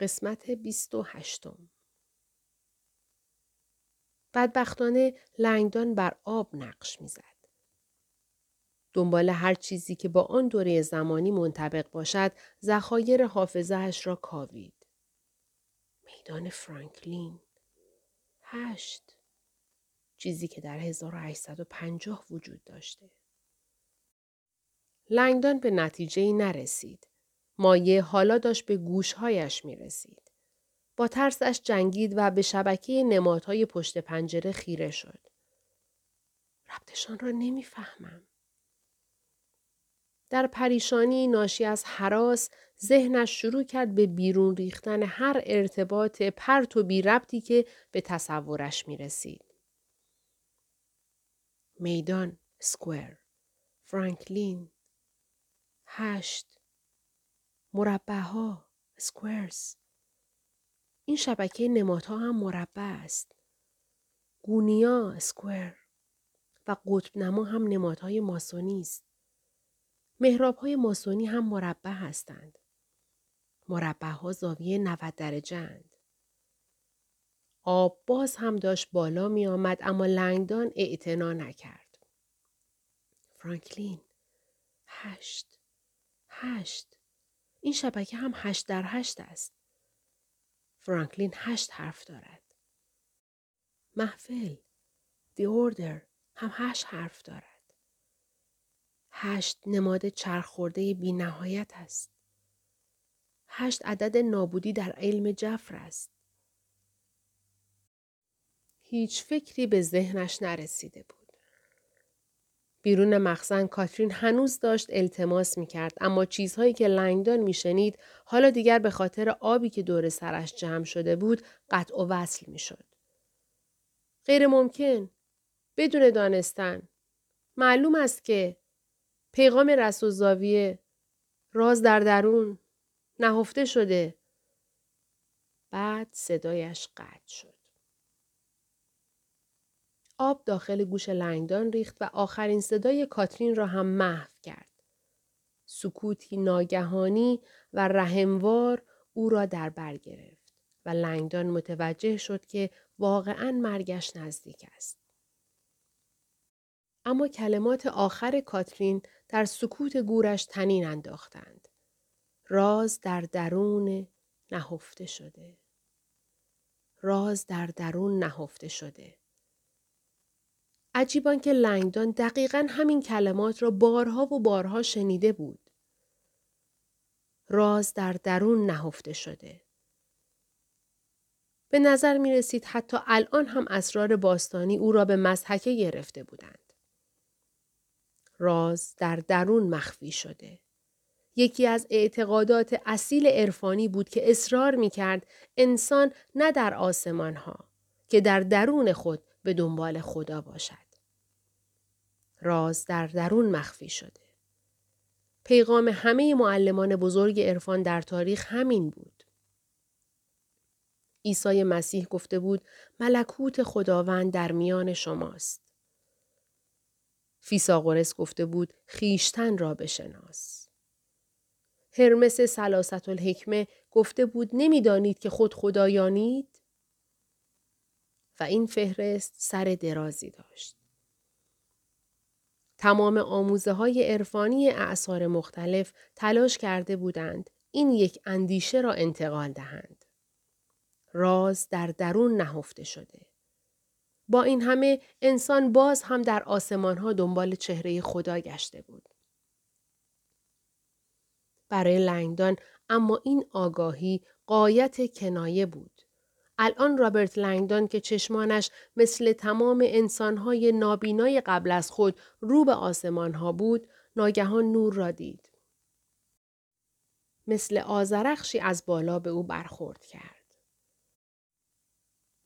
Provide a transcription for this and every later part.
قسمت 28 بدبختانه لنگدان بر آب نقش می‌زد. دنبال هر چیزی که با آن دوره زمانی منطبق باشد ذخایر حافظهاش را کاوید. میدان فرانکلین. هشت. چیزی که در 1850 وجود داشته. لنگدان به نتیجه نرسید. مایه حالا داشت به گوشهایش می رسید. با ترسش جنگید و به شبکه نمادهای پشت پنجره خیره شد. ربطشان را نمی‌فهمم. در پریشانی ناشی از حراس ذهنش شروع کرد به بیرون ریختن هر ارتباط پرت و بی ربطی که به تصورش می رسید. میدان square فرانکلین هشت مربع ها squares این شبکه نمادها هم مربع است. گونیا square و قطب نما هم نمادهای ماسونی است. محراب های ماسونی هم مربع هستند. مربع ها زاویه 90 درجه اند. آب باز هم داشت بالا می آمد اما لنگدان اعتنا نکرد. فرانکلین هشت هشت این شبکه هم هشت در هشت است. فرانکلین هشت حرف دارد. محفل The Order هم هشت حرف دارد. هشت نماد چرخورده بی نهایت است. هشت عدد نابودی در علم جفر است. هیچ فکری به ذهنش نرسیده بود. بیرون مخزن کاترین هنوز داشت التماس می کرد اما چیزهایی که لنگدان می شنید حالا دیگر به خاطر آبی که دور سرش جمع شده بود قطع و وصل می شد. غیر ممکن. بدون دانستن. معلوم است که پیغام رس زاویه راز در درون نهفته شده. بعد صدایش قطع شد. آب داخل گوش لنگدان ریخت و آخرین صدای کاترین را هم محو کرد. سکوتی ناگهانی و رحموار او را در بر گرفت و لنگدان متوجه شد که واقعا مرگش نزدیک است. اما کلمات آخر کاترین در سکوت گورش تنین انداختند. راز در درون نهفته شده. راز در درون نهفته شده. عجیبان که لنگدان دقیقا همین کلمات را بارها و بارها شنیده بود. راز در درون نهفته شده. به نظر می رسید حتی الان هم اسرار باستانی او را به مزحکه گرفته بودند. راز در درون مخفی شده. یکی از اعتقادات اصیل عرفانی بود که اصرار می کرد انسان نه در آسمان ها که در درون خود به دنبال خدا باشد. راز در درون مخفی شده. پیغام همه معلمان بزرگ عرفان در تاریخ همین بود. عیسی مسیح گفته بود ملکوت خداوند در میان شماست. فیساغورس گفته بود خیشتن را بشناس. هرمس سلاست الحکمه گفته بود نمی‌دانید که خود خدایانید؟ و این فهرست سر درازی داشت. تمام آموزه های عرفانی اعثار مختلف تلاش کرده بودند این یک اندیشه را انتقال دهند. راز در درون نهفته شده. با این همه انسان باز هم در آسمان ها دنبال چهره خدا گشته بود. برای لنگدان اما این آگاهی قایت کنایه بود. الان رابرت لنگدان که چشمانش مثل تمام انسانهای نابینای قبل از خود رو به آسمانها بود ناگهان نور را دید. مثل آزرخشی از بالا به او برخورد کرد.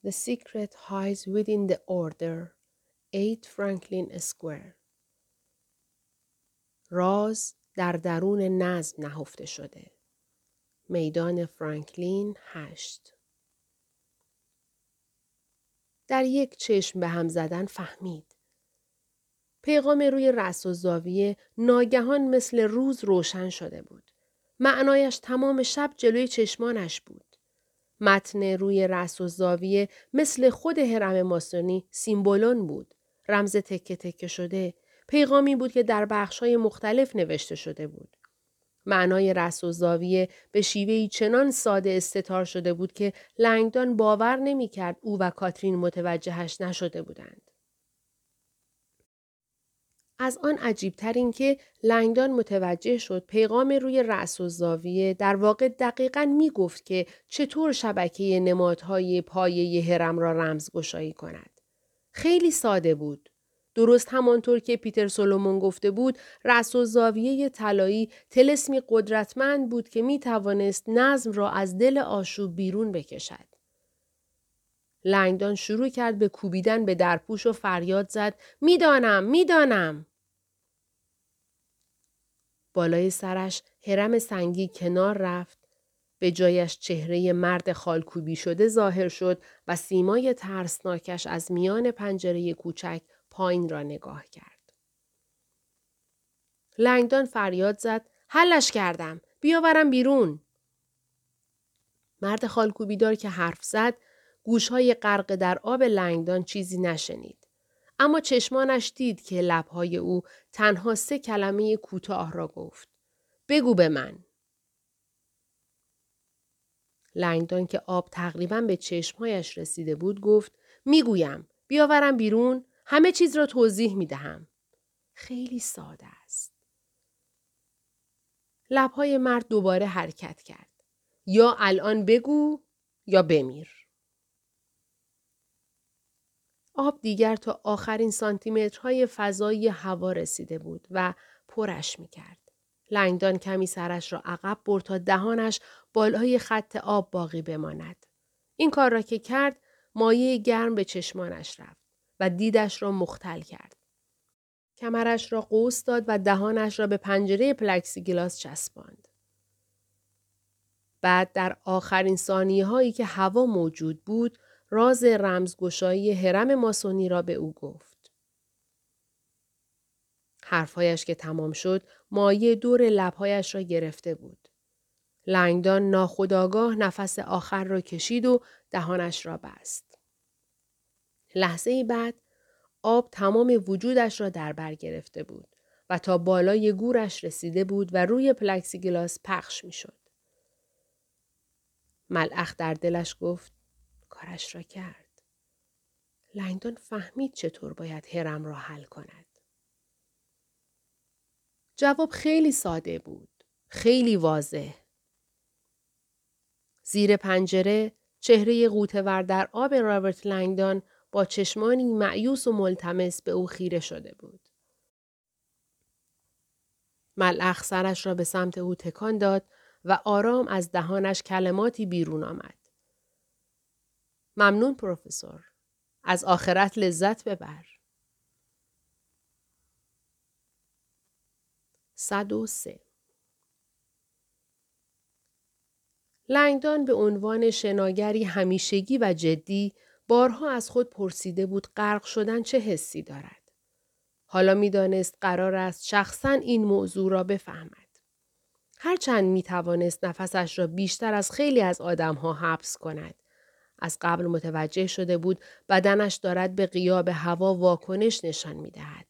The secret hides within the order. 8 Franklin Square. راز در درون نظم نهفته شده. میدان فرانکلین هشت. در یک چشم به هم زدن فهمید. پیغام روی رأس و زاویه ناگهان مثل روز روشن شده بود. معنایش تمام شب جلوی چشمانش بود. متن روی رأس و زاویه مثل خود هرم ماسونی سیمبولون بود. رمز تکه تکه شده. پیغامی بود که در بخشهای مختلف نوشته شده بود. معنای رس و زاویه به شیوهی چنان ساده استتار شده بود که لنگدان باور نمی کرد او و کاترین متوجهش نشده بودند. از آن عجیبتر این که لنگدان متوجه شد پیغام روی رأس و زاویه در واقع دقیقا می گفت که چطور شبکه نمادهای پایه هرم را رمزگشایی کند. خیلی ساده بود. درست همانطور که پیتر سولومون گفته بود رأس و زاویه طلایی تلسمی قدرتمند بود که می توانست نظم را از دل آشوب بیرون بکشد. لنگدان شروع کرد به کوبیدن به درپوش و فریاد زد می‌دانم می‌دانم بالای سرش هرم سنگی کنار رفت به جایش چهره مرد خالکوبی شده ظاهر شد و سیمای ترسناکش از میان پنجره کوچک پایین را نگاه کرد. لنگدان فریاد زد حلش کردم بیاورم بیرون. مرد خالکوبیدار که حرف زد گوشهای غرق در آب لنگدان چیزی نشنید. اما چشمانش دید که لبهای او تنها سه کلمه کوتاه را گفت. بگو به من. لنگدان که آب تقریبا به چشمهایش رسیده بود گفت می‌گویم بیاورم بیرون همه چیز را توضیح می دهم. خیلی ساده است. لبهای مرد دوباره حرکت کرد. یا الان بگو یا بمیر. آب دیگر تا آخرین سانتیمترهای فضایی هوا رسیده بود و پرش می کرد. لنگدان کمی سرش را عقب برد تا دهانش بالای خط آب باقی بماند. این کار را که کرد مایه گرم به چشمانش رفت. و دیدش را مختل کرد. کمرش را قوس داد و دهانش را به پنجره گلاس چسباند. بعد در آخرین ثانیه هایی که هوا موجود بود، راز رمزگشایی حرم ماسونی را به او گفت. حرفهایش که تمام شد، مایه دور لبهایش را گرفته بود. لنگدان ناخداگاه نفس آخر را کشید و دهانش را بست. لحظه بعد آب تمام وجودش را در بر گرفته بود و تا بالای گورش رسیده بود و روی پلکسیگلاس پخش می شد. ملعخ در دلش گفت کارش را کرد. لنگدان فهمید چطور باید هرم را حل کند. جواب خیلی ساده بود. خیلی واضح. زیر پنجره چهره قوتور در آب رابرت لنگدان با چشمانی معیوس و ملتمس به او خیره شده بود. ملخ سرش را به سمت او تکان داد و آرام از دهانش کلماتی بیرون آمد. ممنون پروفسور. از آخرت لذت ببر. صد و سه لنگدان به عنوان شناگری همیشگی و جدی بارها از خود پرسیده بود غرق شدن چه حسی دارد. حالا می‌دانست قرار است شخصا این موضوع را بفهمد. هرچند می توانست نفسش را بیشتر از خیلی از آدمها حبس کند. از قبل متوجه شده بود بدنش دارد به قیاب هوا واکنش نشان می دهد.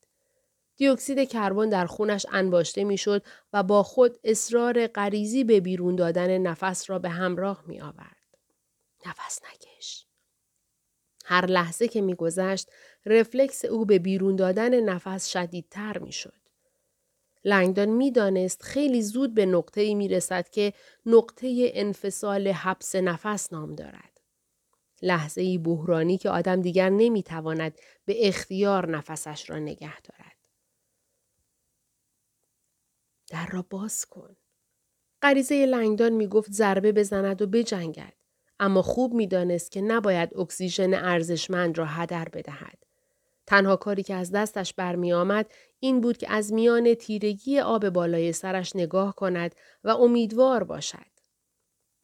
دیوکسید کربن در خونش انباشته می شد و با خود اصرار غریزی به بیرون دادن نفس را به همراه می آورد. نفس نکش. هر لحظه که میگذشت رفلکس او به بیرون دادن نفس شدیدتر می‌شد. لنگدان می‌دانست خیلی زود به نقطه ای می رسد که نقطه انفصال حبس نفس نام دارد. لحظه ای بحرانی که آدم دیگر نمی‌تواند به اختیار نفسش را نگه دارد. در را باز کن. غریزه لنگدان می گفت ضربه بزند و بجنگد. اما خوب می‌دانست که نباید اکسیژن ارزشمند را هدر بدهد. تنها کاری که از دستش برمی آمد این بود که از میان تیرگی آب بالای سرش نگاه کند و امیدوار باشد.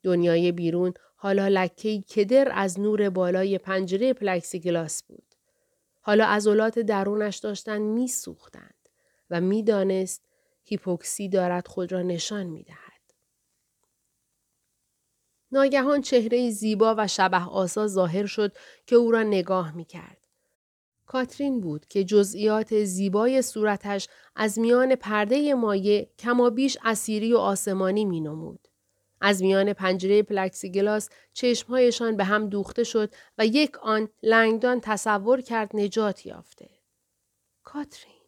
دنیای بیرون حالا لکهی کدر از نور بالای پنجره گلاس بود. حالا عضلات درونش داشتند میسوختند و می‌دانست هیپوکسی دارد خود را نشان می‌دهد. ناگهان چهره زیبا و شبه آسا ظاهر شد که او را نگاه می کرد. کاترین بود که جزئیات زیبای صورتش از میان پرده مایع کمابیش اثیری و آسمانی می نمود. از میان پنجره پلکسیگلاس چشمهایشان به هم دوخته شد و یک آن لنگدان تصور کرد نجات یافته. کاترین.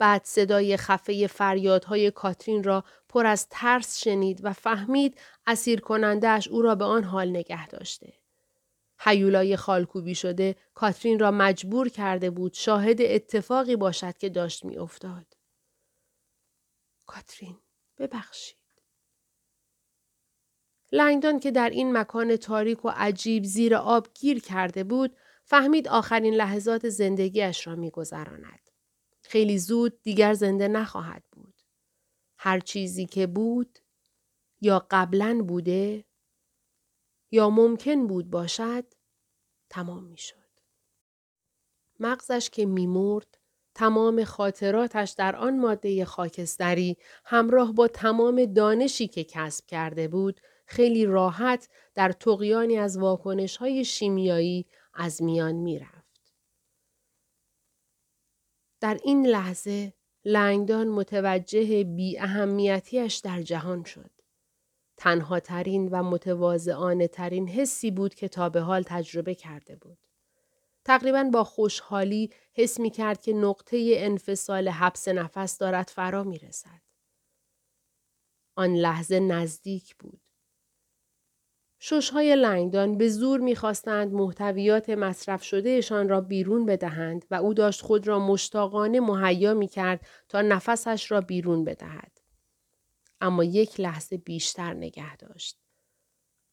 بعد صدای خفه فریادهای کاترین را پر از ترس شنید و فهمید اسیر کنندهش او را به آن حال نگه داشته. حیولای خالکوبی شده کاترین را مجبور کرده بود شاهد اتفاقی باشد که داشت میافتاد. کاترین ببخشید. لنگدان که در این مکان تاریک و عجیب زیر آب گیر کرده بود فهمید آخرین لحظات زندگیش را میگذراند. خیلی زود دیگر زنده نخواهد بود. هر چیزی که بود یا قبلا بوده یا ممکن بود باشد تمام می شد. مغزش که می مرد تمام خاطراتش در آن ماده خاکستری همراه با تمام دانشی که کسب کرده بود خیلی راحت در تقیانی از واکنش های شیمیایی از میان می رفت. در این لحظه لنگدان متوجه بی اهمیتیش در جهان شد. تنها ترین و متواضعانه ترین حسی بود که تا به حال تجربه کرده بود. تقریبا با خوشحالی حس می کرد که نقطه انفصال حبس نفس دارد فرا می رسد. آن لحظه نزدیک بود. ششهای لنگدان به زور می‌خواستند محتویات مصرف شدهشان را بیرون بدهند و او داشت خود را مشتاقانه مهیا می کرد تا نفسش را بیرون بدهد. اما یک لحظه بیشتر نگه داشت.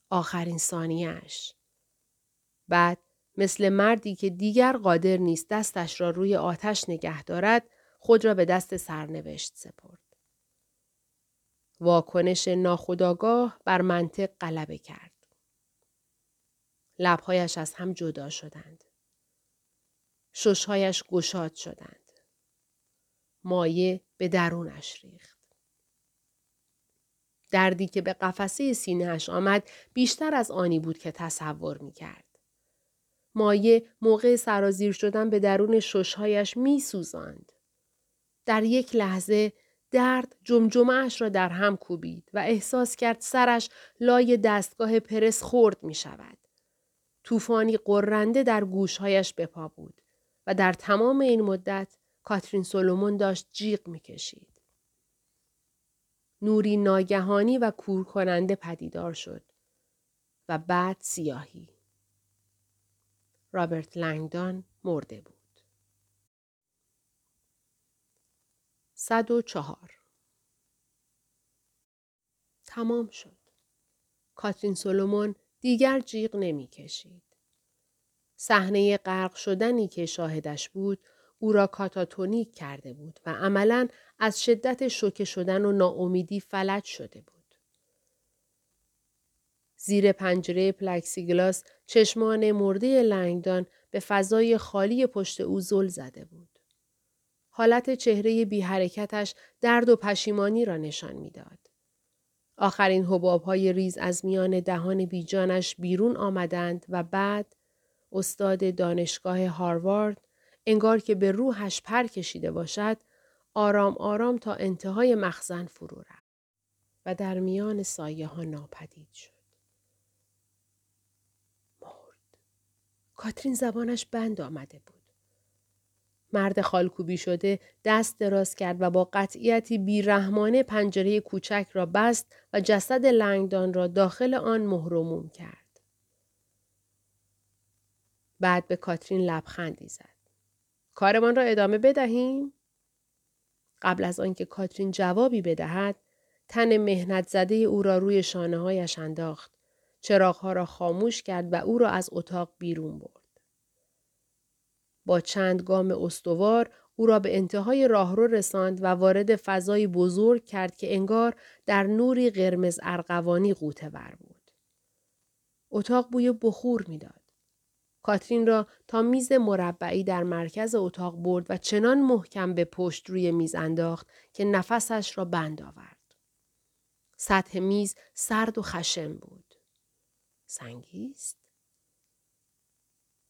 آخرین ثانیهش. بعد مثل مردی که دیگر قادر نیست دستش را روی آتش نگه دارد خود را به دست سرنوشت سپرد. واکنش ناخداگاه بر منطق غلبه کرد. لبهایش از هم جدا شدند. ششهایش گشاد شدند. مایه به درونش ریخت. دردی که به قفسه سینهش آمد بیشتر از آنی بود که تصور می کرد. مایه موقع سرازیر شدن به درون ششهایش می سوزند. در یک لحظه درد جمجمهش را در هم کوبید و احساس کرد سرش لای دستگاه پرس خورد می شود. طوفانی قرنده در گوشهایش بپا بود و در تمام این مدت کاترین سولومون داشت جیغ می‌کشید. نوری ناگهانی و کور کننده پدیدار شد و بعد سیاهی. رابرت لنگدان مرده بود. صد و چهار تمام شد. کاترین سولومون دیگر جیغ نمی کشید. صحنه غرق شدنی که شاهدش بود او را کاتاتونیک کرده بود و عملا از شدت شوکه شدن و ناامیدی فلج شده بود. زیر پنجره پلکسیگلاس چشمان مرده لنگدان به فضای خالی پشت او زل زده بود. حالت چهره بی حرکتش درد و پشیمانی را نشان می‌داد. آخرین حباب های ریز از میان دهان بیجانش بیرون آمدند و بعد استاد دانشگاه هاروارد انگار که به روحش پر کشیده باشد آرام آرام تا انتهای مخزن فرو رفت و در میان سایه ها ناپدید شد. مرد. کاترین زبانش بند آمده بود. مرد خالکوبی شده دست دراز کرد و با قطعیتی بیرحمانه پنجره کوچک را بست و جسد لنگدان را داخل آن مهرموم کرد. بعد به کاترین لبخندی زد. کارمان را ادامه بدهیم؟ قبل از آنکه کاترین جوابی بدهد تن مهنت زده او را روی شانه هایش انداخت چراغها را خاموش کرد و او را از اتاق بیرون برد با چند گام استوار او را به انتهای راهرو رساند و وارد فضای بزرگ کرد که انگار در نوری قرمز ارغوانی قوطه ور بود. اتاق بوی بخور می‌داد. کاترین را تا میز مربعی در مرکز اتاق برد و چنان محکم به پشت روی میز انداخت که نفسش را بند آورد. سطح میز سرد و خشم بود. سنگی است؟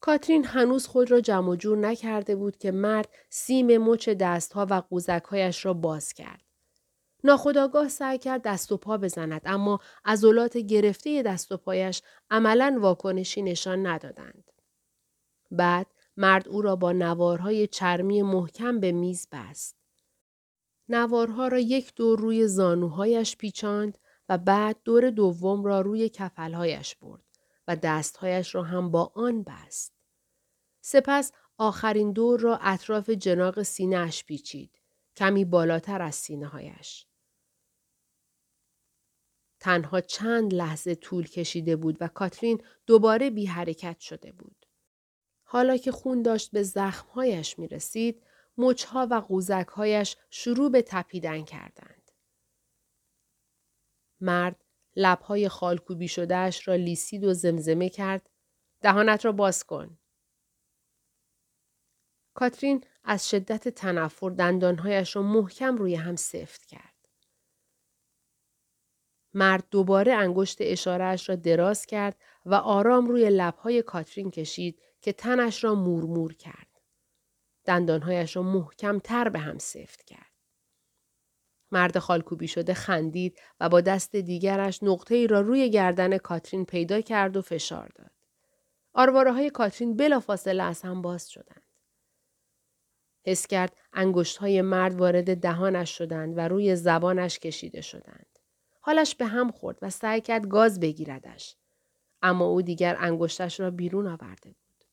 کاترین هنوز خود را جمع جور نکرده بود که مرد سیم مچ دستها و قوزکهایش را باز کرد. ناخداگاه سعی کرد دست و پا بزند اما عضلات گرفته دست و پایش عملا واکنشی نشان ندادند. بعد مرد او را با نوارهای چرمی محکم به میز بست. نوارها را یک دور روی زانوهایش پیچاند و بعد دور دوم را روی کفلهایش برد و دستهایش را هم با آن بست. سپس آخرین دور را اطراف جناق سینهاش پیچید. کمی بالاتر از سینه هایش. تنها چند لحظه طول کشیده بود و کاترین دوباره بی حرکت شده بود. حالا که خون داشت به زخمهایش می رسید، مچها و قوزکهایش شروع به تپیدن کردند. مرد لبهای خالکوبی شدهش را لیسید و زمزمه کرد. دهانت را باز کن. کاترین از شدت تنفر دندانهایش را محکم روی هم سفت کرد. مرد دوباره انگشت اشارهش را دراز کرد و آرام روی لبهای کاترین کشید که تنش را مورمور کرد. دندانهایش را محکم تر به هم سفت کرد. مرد خالکوبی شده خندید و با دست دیگرش نقطه ای را روی گردن کاترین پیدا کرد و فشار داد. آرواره های کاترین بلافاصله از هم باز شدند. حس کرد انگشت های مرد وارد دهانش شدند و روی زبانش کشیده شدند. حالش به هم خورد و سعی کرد گاز بگیردش. اما او دیگر انگشتش را بیرون آورده بود.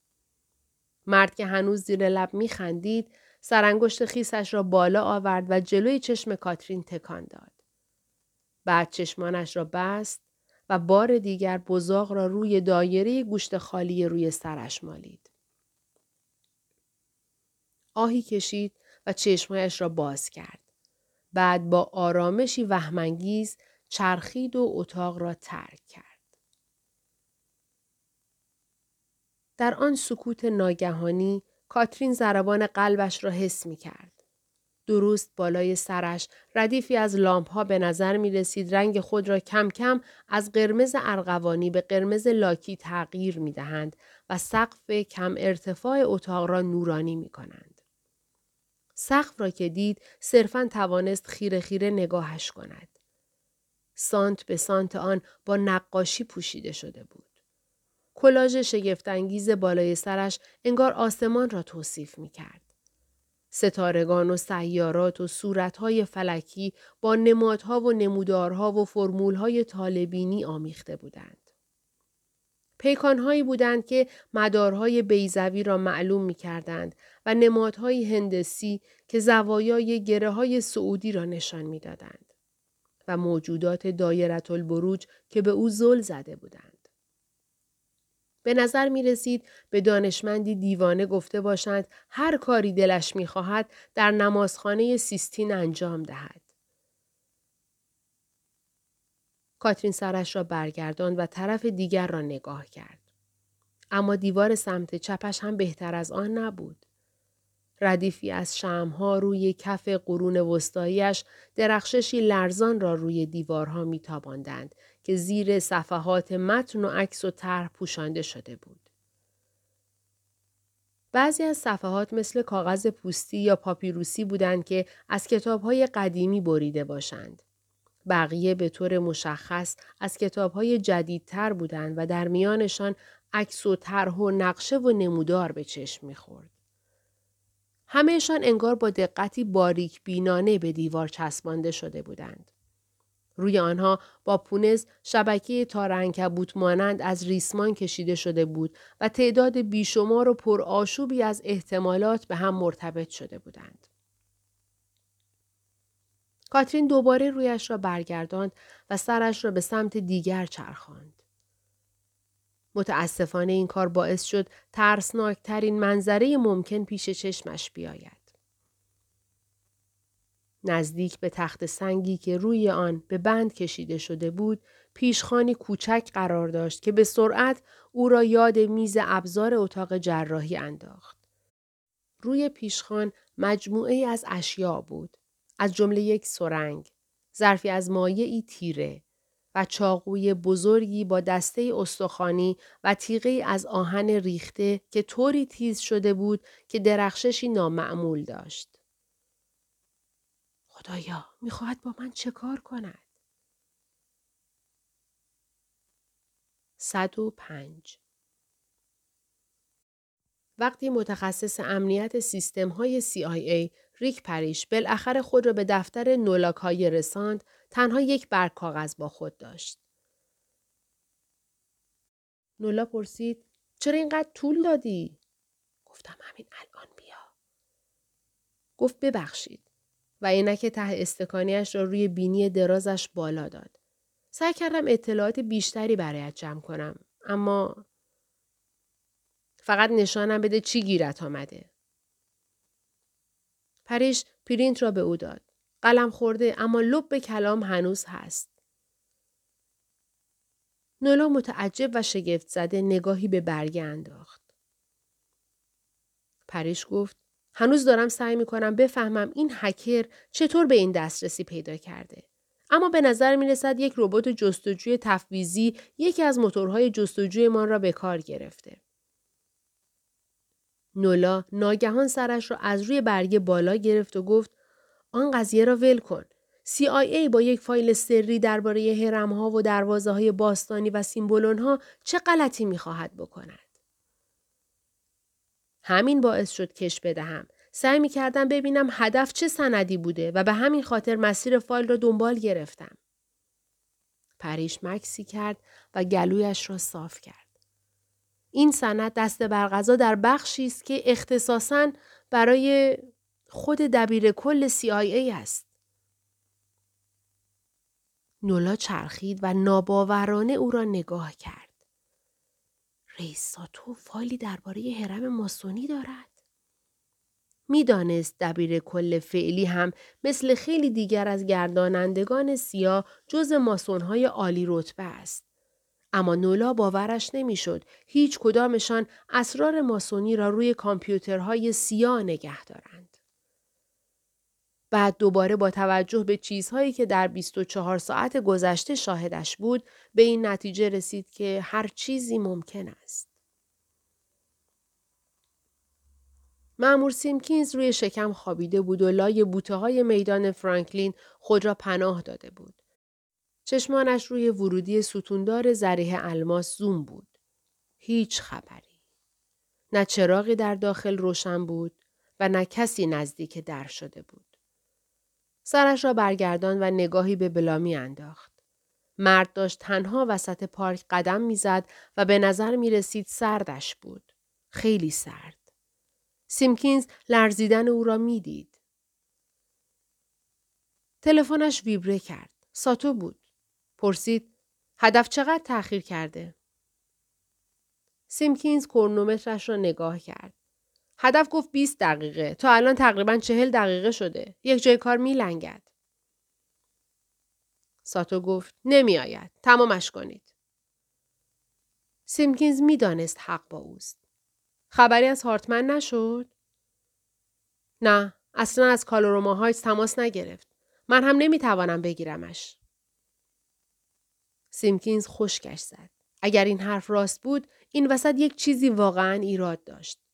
مرد که هنوز زیر لب میخندید سرانگشت خیسش را بالا آورد و جلوی چشم کاترین تکان داد. بعد چشمانش را بست و بار دیگر بزاق را روی دایره گوشت خالی روی سرش مالید. آهی کشید و چشمهایش را باز کرد. بعد با آرامشی وهمانگیز چرخید و اتاق را ترک کرد. در آن سکوت ناگهانی کاترین زربان قلبش را حس می کرد. درست بالای سرش ردیفی از لامپ ها به نظر می رسید رنگ خود را کم کم از قرمز ارغوانی به قرمز لاکی تغییر می دهند و سقف کم ارتفاع اتاق را نورانی می کنند. سقف را که دید صرفا توانست خیره خیره نگاهش کند. سانت به سانت آن با نقاشی پوشیده شده بود. کلاژ شگفتانگیز بالای سرش انگار آسمان را توصیف می کرد. ستارگان و سیارات و صورتهای فلکی با نمادها و نمودارها و فرمولهای طالبینی آمیخته بودند. پیکانهایی بودند که مدارهای بیزوی را معلوم می کردند و نمادهای هندسی که زوایای گره های سعودی را نشان می دادند. و موجودات دایرت البروج که به او زل زده بودند. به نظر می رسید به دانشمندی دیوانه گفته باشند هر کاری دلش می خواهد در نمازخانه سیستین انجام دهد. کاترین سرش را برگرداند و طرف دیگر را نگاه کرد. اما دیوار سمت چپش هم بهتر از آن نبود. ردیفی از شمها روی کف قرون وسطاییش درخششی لرزان را روی دیوارها میتاباندند که زیر صفحات متن و عکس و طرح پوشانده شده بود. بعضی از صفحات مثل کاغذ پوستی یا پاپیروسی بودند که از کتابهای قدیمی بریده باشند. بقیه به طور مشخص از کتابهای جدیدتر بودند و در میانشان عکس و طرح و نقشه و نمودار به چشم می‌خورد. همهشان انگار با دقتی باریک بینانه به دیوار چسبانده شده بودند. روی آنها با پونز شبکه تارنکبوت مانند از ریسمان کشیده شده بود و تعداد بیشمار و پرآشوبی از احتمالات به هم مرتبط شده بودند. کاترین دوباره رویش را برگرداند و سرش را به سمت دیگر چرخاند. متاسفانه این کار باعث شد ترسناکترین منظره ممکن پیش چشمش بیاید. نزدیک به تخت سنگی که روی آن به بند کشیده شده بود، پیشخانی کوچک قرار داشت که به سرعت او را یاد میز ابزار اتاق جراحی انداخت. روی پیشخان مجموعه ای از اشیاء بود. از جمله یک سرنگ، ظرفی از مایعی تیره و چاقوی بزرگی با دسته استخوانی و تیغه از آهن ریخته که طوری تیز شده بود که درخششی نامعمول داشت. خدایا می‌خواهد با من چه کار کند؟ 105 وقتی متخصص امنیت سیستم های CIA ریک پریش بالاخره خود را به دفتر نولاک رساند تنها یک برگ کاغذ با خود داشت. نولا پرسید چرا اینقدر طول دادی؟ گفتم همین الان بیا. گفت ببخشید و عینک ته استکانیش را روی بینی درازش بالا داد. سعی کردم اطلاعات بیشتری برایت جمع کنم اما فقط نشانم بده چی گیرت آمده. پریش پرینت را به او داد. قلم خورده اما لب به کلام هنوز هست. نولا متعجب و شگفت زده نگاهی به برگه انداخت. پریش گفت هنوز دارم سعی می کنم بفهمم این هکر چطور به این دسترسی پیدا کرده. اما به نظر می رسد یک ربات جستجوی تفویزی یکی از موتورهای جستجوی را به کار گرفته. نولا ناگهان سرش را از روی برگه بالا گرفت و گفت آن قضیه را ول کن. CIA با یک فایل سری درباره هرمها و دروازه های باستانی و سیمبولون ها چه غلطی می خواهد بکند؟ همین باعث شد کش بدهم. سعی می کردم ببینم هدف چه سندی بوده و به همین خاطر مسیر فایل را دنبال گرفتم. پریش مکسی کرد و گلویش را صاف کرد. این سند دست برغذا در بخشی است که اختصاصاً برای خود دبیر کل CIA است. نولا چرخید و ناباورانه او را نگاه کرد. رئیس ساتو فایلی درباره حرم ماسونی دارد. می‌دانست دبیر کل فعلی هم مثل خیلی دیگر از گردانندگان سیاه جز ماسونهای عالی رتبه است. اما نولا باورش نمی‌شد هیچ کدامشان اسرار ماسونی را روی کامپیوترهای سیاه نگه دارند. بعد دوباره با توجه به چیزهایی که در 24 ساعت گذشته شاهدش بود به این نتیجه رسید که هر چیزی ممکن است. معمور سیمکینز روی شکم خوابیده بود و لای بوته های میدان فرانکلین خود را پناه داده بود. چشمانش روی ورودی ستوندار زریح الماس زوم بود. هیچ خبری. نه چراغی در داخل روشن بود و نه کسی نزدیک در شده بود. سرش را برگردان و نگاهی به بلامی انداخت. مرد داشت تنها وسط پارک قدم می‌زد و به نظر می رسید سردش بود. خیلی سرد. سیمکینز لرزیدن او را می‌دید. تلفنش ویبره کرد. ساتو بود. پرسید هدف چقدر تأخیر کرده؟ سیمکینز کرنومترش را نگاه کرد. هدف گفت 20 دقیقه. تا الان تقریبا چهل دقیقه شده. یک جای کار میلنگد. ساتو گفت نمی آید. تمامش کنید. سیمکینز می‌دانست حق با اوست. خبری از هارتمن نشد؟ نه. اصلا از کالوروما هایت تماس نگرفت. من هم نمی‌توانم بگیرمش. سیمکینز خشکش زد. اگر این حرف راست بود، این وسط یک چیزی واقعا ایراد داشت.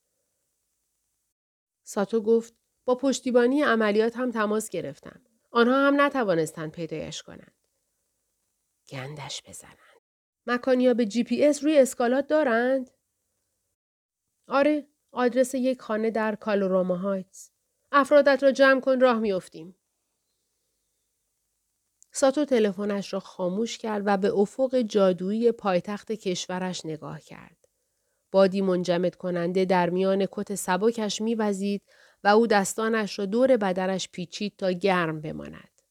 ساتو گفت با پشتیبانی عملیات هم تماس گرفتم. آنها هم نتوانستند پیدایش کنند. گندش بزنند. مکان‌یاب جی پی اس روی Escalade دارند؟ آره، آدرس یک خانه در کالوراما هایتس. افرادت را جمع کن راه میافتیم. ساتو تلفنش را خاموش کرد و به افق جادویی پایتخت کشورش نگاه کرد. بادی منجمد کننده در میان کت سبکش میوزید و او دستانش را دور بدنش پیچید تا گرم بماند.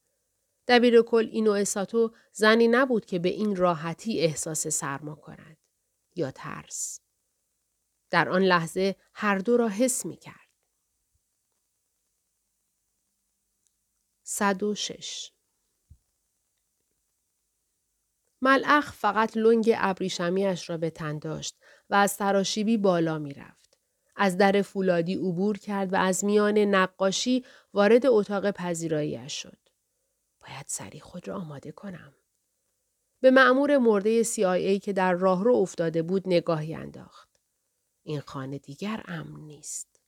دبیر کل اینو ساتو زنی نبود که به این راحتی احساس سرما کند یا ترس. در آن لحظه هر دو را حس می کرد. 106 ملعخ فقط لنگ ابریشمیاش را به تن داشت و از سراشیبی بالا می رفت. از در فولادی عبور کرد و از میان نقاشی وارد اتاق پذیراییش شد. باید سری خود را آماده کنم. به معمور مرده CIA که در راهرو افتاده بود نگاهی انداخت. این خانه دیگر امن نیست.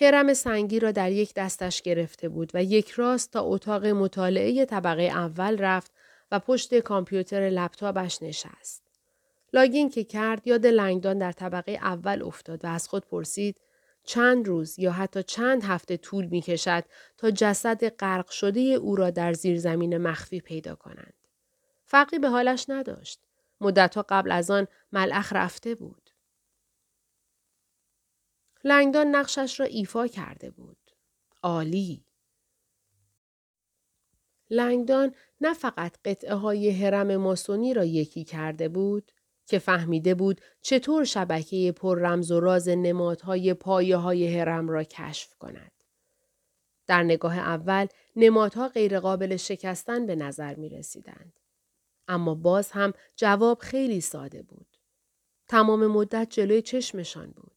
هرم سنگی را در یک دستش گرفته بود و یک راست تا اتاق مطالعه طبقه اول رفت و پشت کامپیوتر لپتاپش نشست. لاگین که کرد یاد لنگدان در طبقه اول افتاد و از خود پرسید چند روز یا حتی چند هفته طول می کشد تا جسد غرق شده او را در زیرزمین مخفی پیدا کنند. فرقی به حالش نداشت. مدتها قبل از آن ملخ رفته بود. لنگدان نقشش را ایفا کرده بود. عالی. لنگدان نه فقط قطعه های هرم ماسونی را یکی کرده بود که فهمیده بود چطور شبکه پر رمز و راز نمادهای پایه های هرم را کشف کند. در نگاه اول نمادها غیرقابل شکستن به نظر می رسیدند. اما باز هم جواب خیلی ساده بود. تمام مدت جلوی چشمشان بود.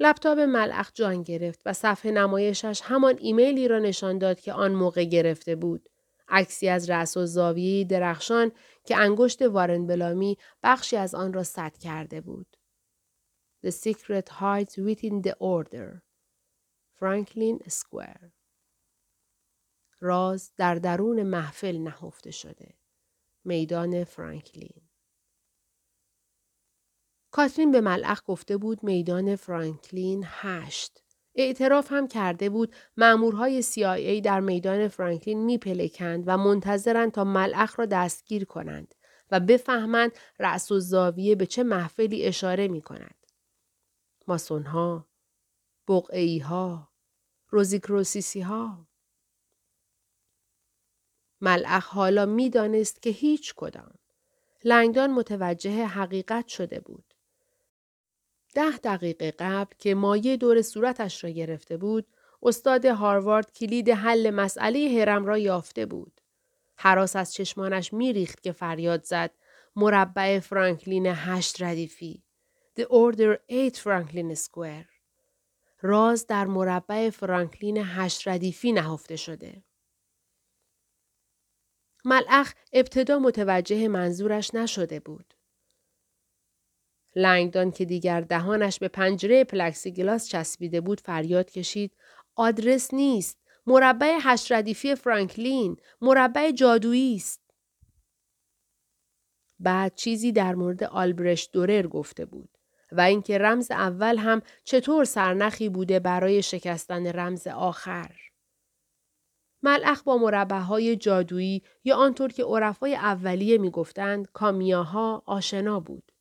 لپتاپ ملعق جان گرفت و صفحه نمایشش همان ایمیلی را نشان داد که آن موقع گرفته بود. عکسی از رأس و زاویه درخشان که انگشت وارن بلامی بخشی از آن را سد کرده بود. The secret hides within the order. Franklin Square راز در درون محفل نهفته شده. میدان فرانکلین کاترین به ملعق گفته بود میدان فرانکلین هشت. اعتراف هم کرده بود مامورهای CIA در میدان فرانکلین میپلکند و منتظرند تا ملعق را دستگیر کنند و بفهمند رأس و زاویه به چه محفلی اشاره می کند. ماسونها، بقعی ها، روزیکروسیسی ها. ملعق حالا می‌دانست که هیچ کدام. لنگدان متوجه حقیقت شده بود. ده دقیقه قبل که مایه دور صورتش را گرفته بود، استاد هاروارد کلید حل مسئله هرم را یافته بود. حراس از چشمانش میریخت که فریاد زد مربع فرانکلین هشت ردیفی. The Order 8 فرانکلین Square. راز در مربع فرانکلین هشت ردیفی نهفته شده. مالاخ ابتدا متوجه منظورش نشده بود. لنگدان که دیگر دهانش به پنجره پلکسیگلاس چسبیده بود فریاد کشید. آدرس نیست. مربع هشت ردیفی فرانکلین. مربع جادویی است. بعد چیزی در مورد آلبرشت دورر گفته بود و اینکه رمز اول هم چطور سرنخی بوده برای شکستن رمز آخر. ملعخ با مربع های جادویی یا آنطور که عرفای اولیه می‌گفتند کامیاها آشنا بود.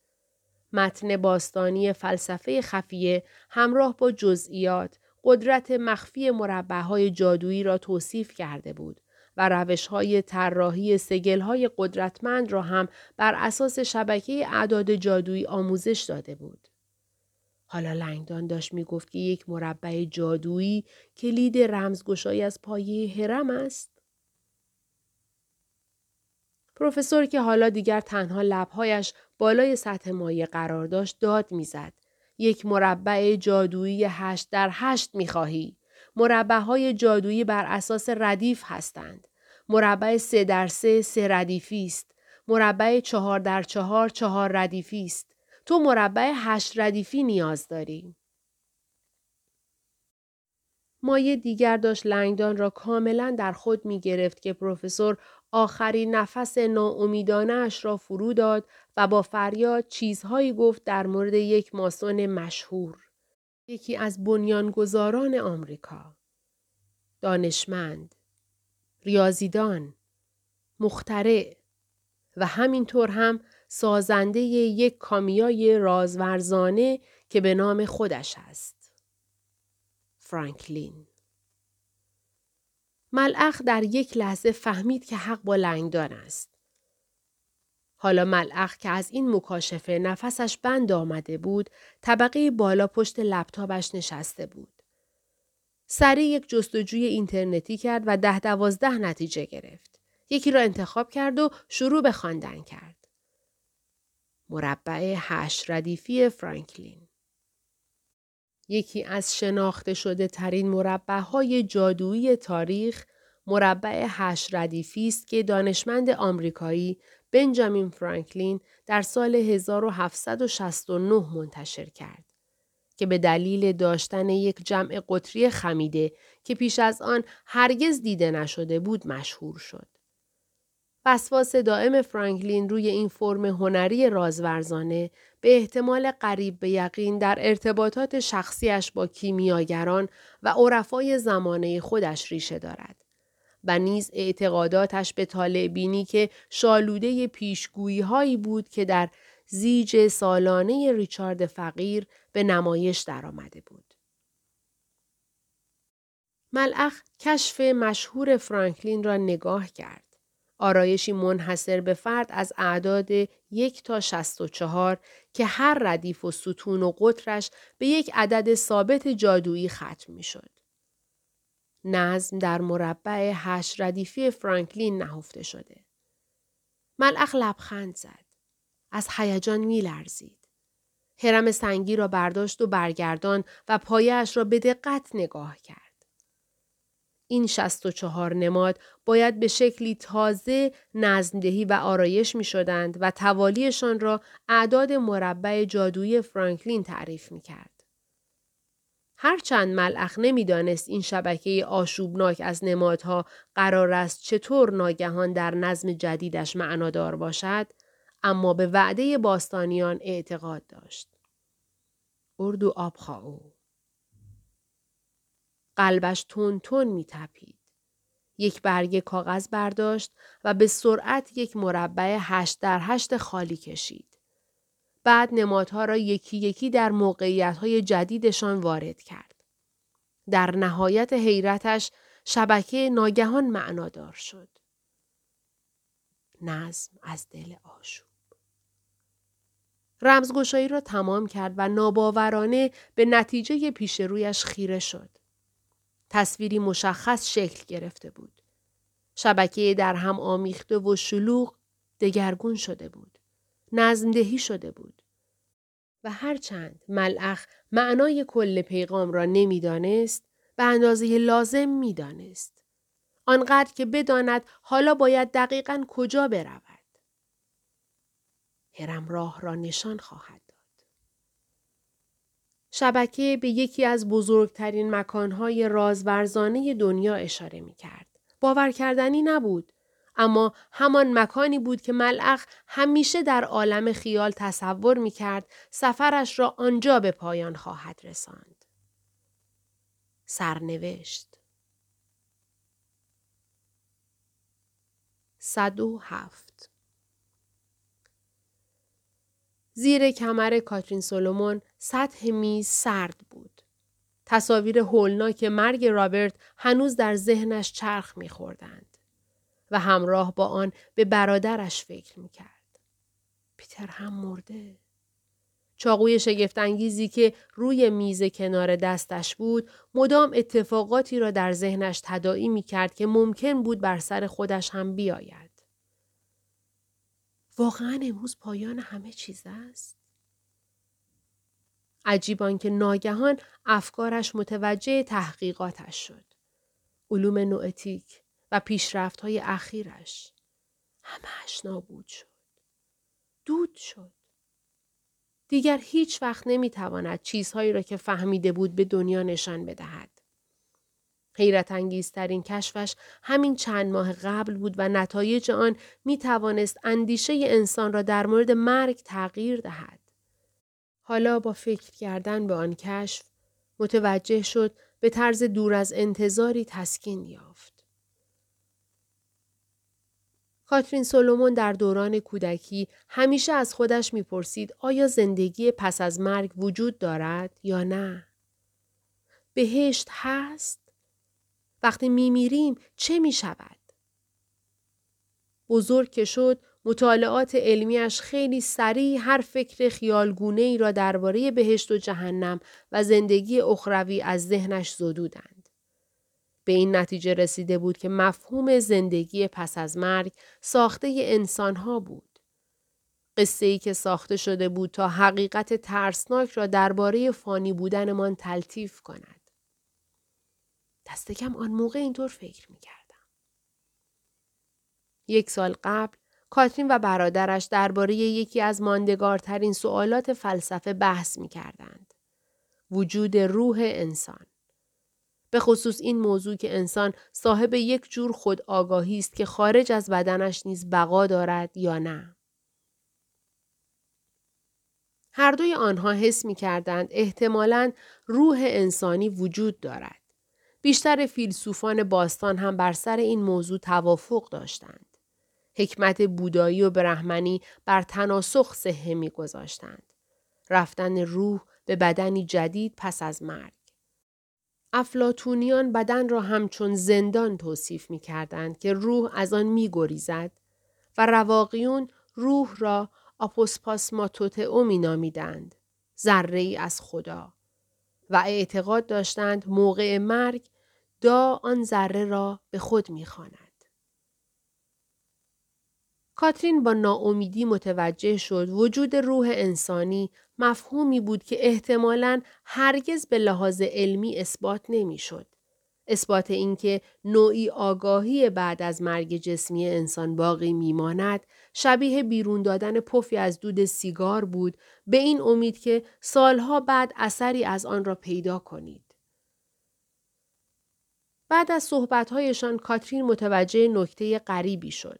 متن باستانی فلسفه خفیه همراه با جزئیات قدرت مخفی مربعهای جادویی را توصیف کرده بود و روش های طراحی سگل های قدرتمند را هم بر اساس شبکه اعداد جادویی آموزش داده بود. حالا لنگدان داشت می گفت که یک مربع جادویی کلید رمزگشایی از پایه هرم است. پروفسور که حالا دیگر تنها لبهایش بالای سطح مایه قرار داشت داد می‌زد. یک مربع جادویی هشت در هشت می‌خواهی. مربع های جادویی بر اساس ردیف هستند. مربع سه در سه سه ردیفی است. مربع چهار در چهار چهار ردیفی است. تو مربع هشت ردیفی نیاز داری. مایه دیگر داشت لنگدان را کاملا در خود می گرفت که پروفسور آخرین نفس ناامیدانش را فرو داد و با فریاد چیزهایی گفت در مورد یک ماسون مشهور. یکی از بنیانگذاران آمریکا. دانشمند. ریاضیدان. مخترع. و همینطور هم سازنده یک کامیای رازورزانه که به نام خودش است. فرانکلین ملعخ در یک لحظه فهمید که حق با لنگدان است. حالا ملعخ که از این مکاشفه نفسش بند آمده بود طبقه بالا پشت لپتاپش نشسته بود. سریع یک جستجوی اینترنتی کرد و ده دوازده نتیجه گرفت. یکی را انتخاب کرد و شروع به خواندن کرد. مربع هشت ردیفی فرانکلین یکی از شناخته شده ترین مربع های جادویی تاریخ مربع هشت ردیفی است که دانشمند آمریکایی بنجامین فرانکلین در سال 1769 منتشر کرد که به دلیل داشتن یک جمع قطری خمیده که پیش از آن هرگز دیده نشده بود مشهور شد. وسواس دائم فرانکلین روی این فرم هنری رازورزانه به احتمال قریب به یقین در ارتباطات شخصیش با کیمیاگران و عرفای زمانه خودش ریشه دارد. و نیز اعتقاداتش به طالع بینی که شالوده پیشگویی هایی بود که در زیج سالانه ریچارد فقیر به نمایش درآمده بود. ملعخ کشف مشهور فرانکلین را نگاه کرد. آرایشی منحصر به فرد از اعداد یک تا شست و چهار که هر ردیف و ستون و قطرش به یک عدد ثابت جادویی ختم می شد. نظم در مربع هشت ردیفی فرانکلین نهفته شده. ملعخ لبخند زد. از هیجان می لرزید. هرم سنگی را برداشت و برگردان و پایش را به دقت نگاه کرد. این شست و چهار نماد باید به شکلی تازه نظمدهی و آرایش می شدند و توالیشان را اعداد مربع جادویی فرانکلین تعریف می کرد. هرچند ملعخ نمی‌دانست این شبکه آشوبناک از نمادها قرار است چطور ناگهان در نظم جدیدش معنادار باشد اما به وعده باستانیان اعتقاد داشت. اردو آبخاو قلبش تون تون می تپید. یک برگ کاغذ برداشت و به سرعت یک مربع هشت در هشت خالی کشید. بعد نمادها را یکی یکی در موقعیت های جدیدشان وارد کرد. در نهایت حیرتش شبکه ناگهان معنادار شد. نظم از دل آشوب. رمزگشایی را تمام کرد و ناباورانه به نتیجه پیش رویش خیره شد. تصویری مشخص شکل گرفته بود. شبکه در هم آمیخته و شلوغ دگرگون شده بود. نظمدهی شده بود. و هرچند ملعخ معنای کل پیغام را نمی‌دانست به اندازه لازم می‌دانست. آنقدر که بداند حالا باید دقیقا کجا برود. هرم راه را نشان خواهد شبکه به یکی از بزرگترین مکانهای رازورزانه دنیا اشاره می کرد. باور کردنی نبود. اما همان مکانی بود که ملعخ همیشه در عالم خیال تصور می کرد سفرش را آنجا به پایان خواهد رساند. سرنوشت 107 زیر کمر کاترین سولومون سطح میز سرد بود. تصاویر هولناک مرگ رابرت هنوز در ذهنش چرخ میخوردند و همراه با آن به برادرش فکر می‌کرد. پیتر هم مرده. چاقوی شگفتانگیزی که روی میز کنار دستش بود مدام اتفاقاتی را در ذهنش تداعی می کرد که ممکن بود بر سر خودش هم بیاید. واقعا امروز پایان همه چیز است؟ عجیبان که ناگهان افکارش متوجه تحقیقاتش شد. علوم نوئتیک و پیشرفت های اخیرش. همهش نابود شد. دود شد. دیگر هیچ وقت نمی‌تواند چیزهایی را که فهمیده بود به دنیا نشان بدهد. حیرت انگیزترین کشفش همین چند ماه قبل بود و نتایج آن می توانست اندیشه انسان را در مورد مرگ تغییر دهد. حالا با فکر کردن به آن کشف متوجه شد به طرز دور از انتظاری تسکین یافت. کاترین سولومون در دوران کودکی همیشه از خودش می‌پرسید آیا زندگی پس از مرگ وجود دارد یا نه؟ بهشت هست؟ وقتی میمیریم چه می شود؟ بزرگ که شد مطالعات علمیش خیلی سریع هر فکر خیالگونه ای را درباره بهشت و جهنم و زندگی اخروی از ذهنش زدودند. به این نتیجه رسیده بود که مفهوم زندگی پس از مرگ ساخته انسانها بود. قصه ای که ساخته شده بود تا حقیقت ترسناک را درباره فانی بودنمان تلطیف کند. دست کم آن موقع اینطور فکر می کردم. یک سال قبل کاترین و برادرش درباره یکی از ماندگارترین سوالات فلسفه بحث می کردند. وجود روح انسان. به خصوص این موضوع که انسان صاحب یک جور خود آگاهی است که خارج از بدنش نیز بقا دارد یا نه. هر دوی آنها حس می کردند احتمالاً روح انسانی وجود دارد. بیشتر فیلسوفان باستان هم بر سر این موضوع توافق داشتند. حکمت بودایی و برهمنی بر تناسخ صحه می گذاشتند. رفتن روح به بدنی جدید پس از مرگ. افلاتونیان بدن را همچون زندان توصیف می کردند که روح از آن می گریزد و رواقیون روح را او می نامیدند. ذره ای از خدا. و اعتقاد داشتند موقع مرگ دا آن ذره را به خود می‌خواند. کاترین با ناامیدی متوجه شد وجود روح انسانی مفهومی بود که احتمالاً هرگز به لحاظ علمی اثبات نمی‌شد. اثبات اینکه نوعی آگاهی بعد از مرگ جسمی انسان باقی میماند شبیه بیرون دادن پفی از دود سیگار بود به این امید که سالها بعد اثری از آن را پیدا کنید. بعد از صحبتهایشان کاترین متوجه نکته غریبی شد.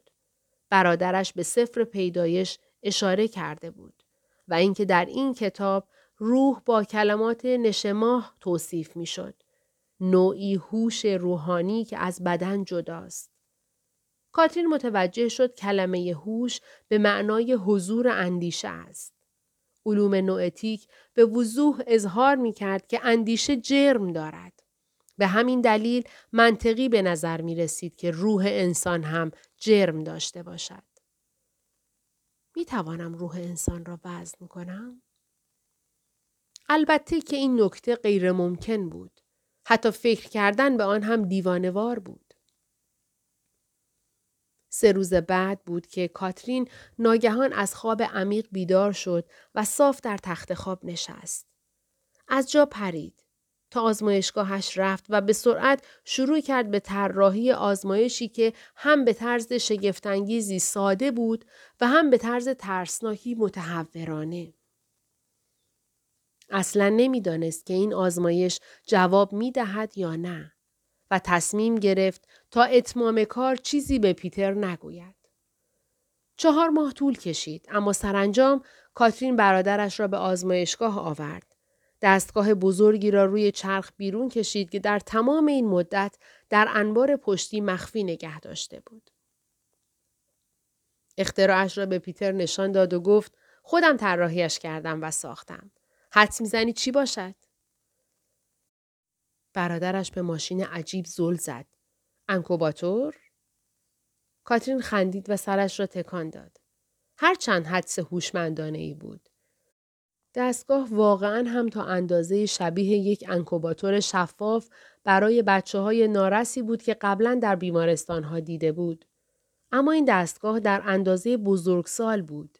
برادرش به سفر پیدایش اشاره کرده بود و اینکه در این کتاب روح با کلمات نشماه توصیف می شد. نوعی هوش روحانی که از بدن جداست. کاترین متوجه شد کلمه هوش به معنای حضور اندیشه است. علوم نوئتیک به وضوح اظهار می کرد که اندیشه جرم دارد. به همین دلیل منطقی به نظر می رسید که روح انسان هم جرم داشته باشد. می توانم روح انسان را وزن کنم؟ البته که این نکته غیر ممکن بود. حتی فکر کردن به آن هم دیوانوار بود. سه روز بعد بود که کاترین ناگهان از خواب عمیق بیدار شد و صاف در تخت خواب نشست. از جا پرید. تا آزمایشگاهش رفت و به سرعت شروع کرد به طراحی آزمایشی که هم به طرز شگفتانگیزی ساده بود و هم به طرز ترسناکی متحورانه. اصلا نمی‌دانست که این آزمایش جواب می دهد یا نه و تصمیم گرفت تا اتمام کار چیزی به پیتر نگوید. چهار ماه طول کشید اما سرانجام کاترین برادرش را به آزمایشگاه آورد دستگاه بزرگی را روی چرخ بیرون کشید که در تمام این مدت در انبار پشتی مخفی نگه داشته بود. اختراعش را به پیتر نشان داد و گفت خودم طراحیش کردم و ساختم. حدس می‌زنی چی باشد؟ برادرش به ماشین عجیب زل زد. انکوباتور؟ کاترین خندید و سرش را تکان داد. هرچند حدس هوشمندانه ای بود. دستگاه واقعا هم تا اندازه شبیه یک انکوباتور شفاف برای بچه های نارسی بود که قبلا در بیمارستان ها دیده بود. اما این دستگاه در اندازه بزرگسال بود.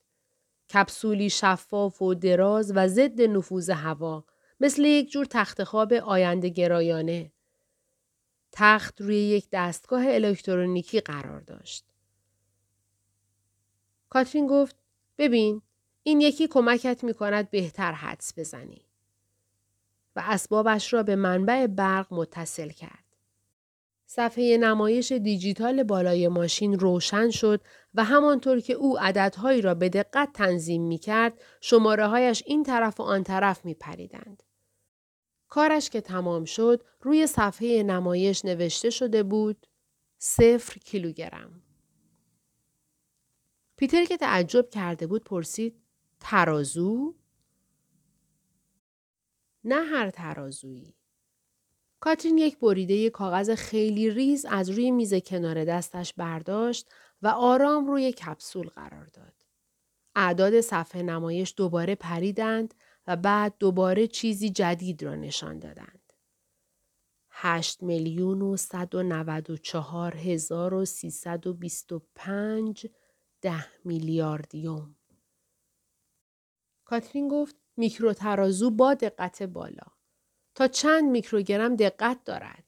کپسولی شفاف و دراز و ضد نفوذ هوا مثل یک جور تخت خواب آینده گرایانه. تخت روی یک دستگاه الکترونیکی قرار داشت. کاترین گفت ببین این یکی کمکت می کند بهتر حدس بزنی. و اسبابش را به منبع برق متصل کرد. صفحه نمایش دیجیتال بالای ماشین روشن شد و همانطور که او عددهایی را به دقت تنظیم می کرد شماره هایش این طرف و آن طرف می پریدند. کارش که تمام شد روی صفحه نمایش نوشته شده بود صفر کیلوگرم. پیتر که تعجب کرده بود پرسید ترازو؟ نه هر ترازویی. کاترین یک بریده کاغذ خیلی ریز از روی میز کنار دستش برداشت و آرام روی کپسول قرار داد. اعداد صفحه نمایش دوباره پریدند و بعد دوباره چیزی جدید را نشان دادند. هشت میلیون و صد و نود و چهار هزار و سیصد و بیست و پنج ده میلیاردیوم. کاترین گفت میکرو ترازو با دقت بالا. تا چند میکروگرم دقت دارد.